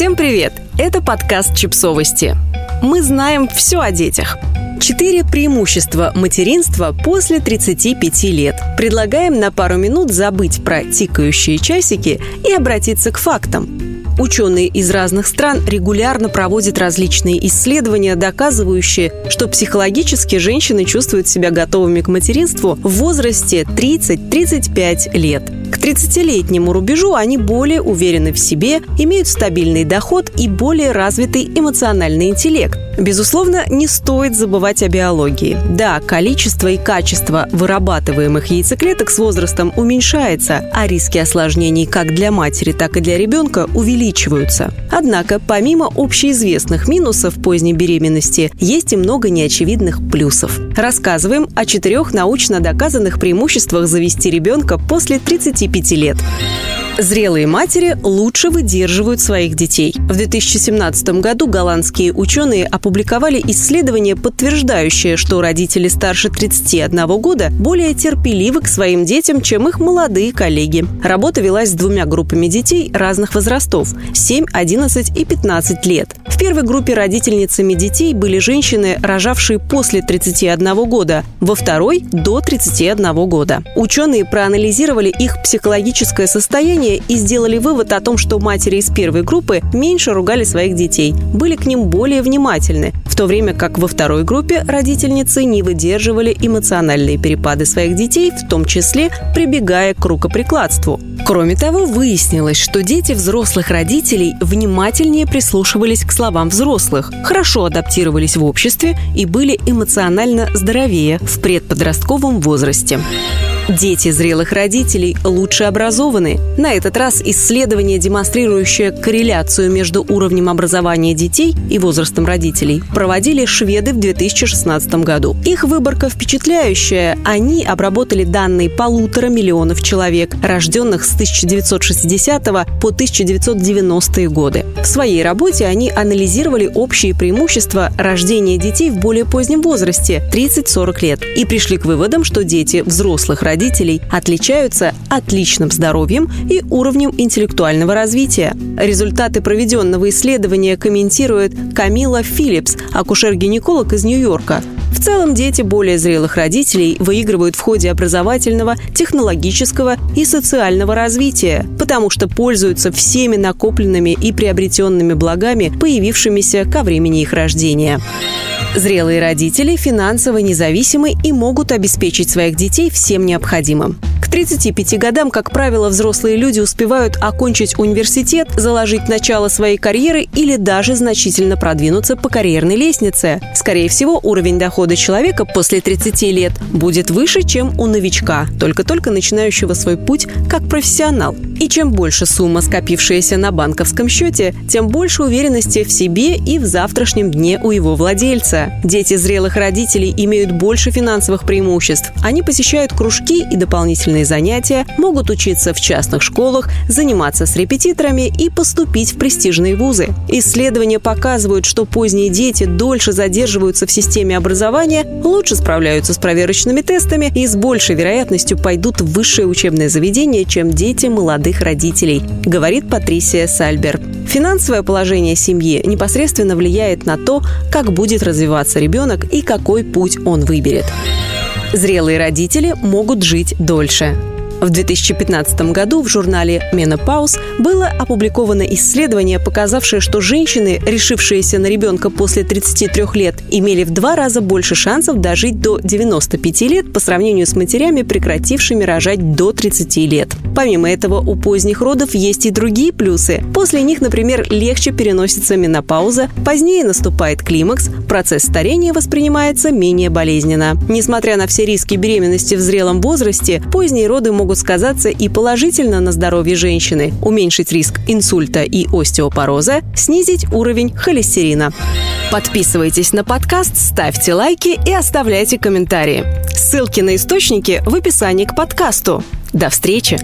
Всем привет! Это подкаст «Чипсовости». Мы знаем все о детях. Четыре преимущества материнства после 35 лет. Предлагаем на пару минут забыть про тикающие часики и обратиться к фактам. Ученые из разных стран регулярно проводят различные исследования, доказывающие, что психологически женщины чувствуют себя готовыми к материнству в возрасте 30-35 лет. К 30-летнему рубежу они более уверены в себе, имеют стабильный доход и более развитый эмоциональный интеллект. Безусловно, не стоит забывать о биологии. Да, количество и качество вырабатываемых яйцеклеток с возрастом уменьшается, а риски осложнений как для матери, так и для ребенка увеличиваются. Однако, помимо общеизвестных минусов поздней беременности, есть и много неочевидных плюсов. Рассказываем о четырех научно доказанных преимуществах завести ребенка после 35 лет. Зрелые матери лучше выдерживают своих детей. В 2017 году голландские ученые опубликовали исследование, подтверждающее, что родители старше 31 года более терпеливы к своим детям, чем их молодые коллеги. Работа велась с двумя группами детей разных возрастов – 7, 11 и 15 лет. В первой группе родительницами детей были женщины, рожавшие после 31 года, во второй – до 31 года. Ученые проанализировали их психологическое состояние исследования и сделали вывод о том, что матери из первой группы меньше ругали своих детей, были к ним более внимательны, в то время как во второй группе родительницы не выдерживали эмоциональные перепады своих детей, в том числе прибегая к рукоприкладству. Кроме того, выяснилось, что дети взрослых родителей внимательнее прислушивались к словам взрослых, хорошо адаптировались в обществе и были эмоционально здоровее в предподростковом возрасте. Дети зрелых родителей лучше образованы. На этот раз исследование, демонстрирующее корреляцию между уровнем образования детей и возрастом родителей, проводили шведы в 2016 году. Их выборка впечатляющая. Они обработали данные полутора миллионов человек, рожденных с 1960 по 1990 годы. В своей работе они анализировали общие преимущества рождения детей в более позднем возрасте – 30-40 лет, и пришли к выводам, что дети взрослых родителей родителей отличаются отличным здоровьем и уровнем интеллектуального развития. Результаты проведенного исследования комментирует Камила Филлипс, акушер-гинеколог из Нью-Йорка. В целом дети более зрелых родителей выигрывают в ходе образовательного, технологического и социального развития, потому что пользуются всеми накопленными и приобретенными благами, появившимися ко времени их рождения. Зрелые родители финансово независимы и могут обеспечить своих детей всем необходимым. К 35 годам, как правило, взрослые люди успевают окончить университет, заложить начало своей карьеры или даже значительно продвинуться по карьерной лестнице. Скорее всего, уровень дохода человека после 30 лет будет выше, чем у новичка, только-только начинающего свой путь как профессионал. И чем больше сумма, скопившаяся на банковском счете, тем больше уверенности в себе и в завтрашнем дне у его владельца. Дети зрелых родителей имеют больше финансовых преимуществ. Они посещают кружки и дополнительные занятия, могут учиться в частных школах, заниматься с репетиторами и поступить в престижные вузы. Исследования показывают, что поздние дети дольше задерживаются в системе образования, лучше справляются с проверочными тестами и с большей вероятностью пойдут в высшее учебное заведение, чем дети молодых родителей, говорит Патрисия Сальбер. Финансовое положение семьи непосредственно влияет на то, как будет развиваться ребенок и какой путь он выберет. Зрелые родители могут жить дольше. В 2015 году в журнале «Менопауз» было опубликовано исследование, показавшее, что женщины, решившиеся на ребенка после 33 лет, имели в два раза больше шансов дожить до 95 лет по сравнению с матерями, прекратившими рожать до 30 лет. Помимо этого, у поздних родов есть и другие плюсы. После них, например, легче переносится менопауза, позднее наступает климакс, процесс старения воспринимается менее болезненно. Несмотря на все риски беременности в зрелом возрасте, поздние роды могут сказаться и положительно на здоровье женщины, уменьшить риск инсульта и остеопороза, снизить уровень холестерина. Подписывайтесь на подкаст, ставьте лайки и оставляйте комментарии. Ссылки на источники в описании к подкасту. До встречи!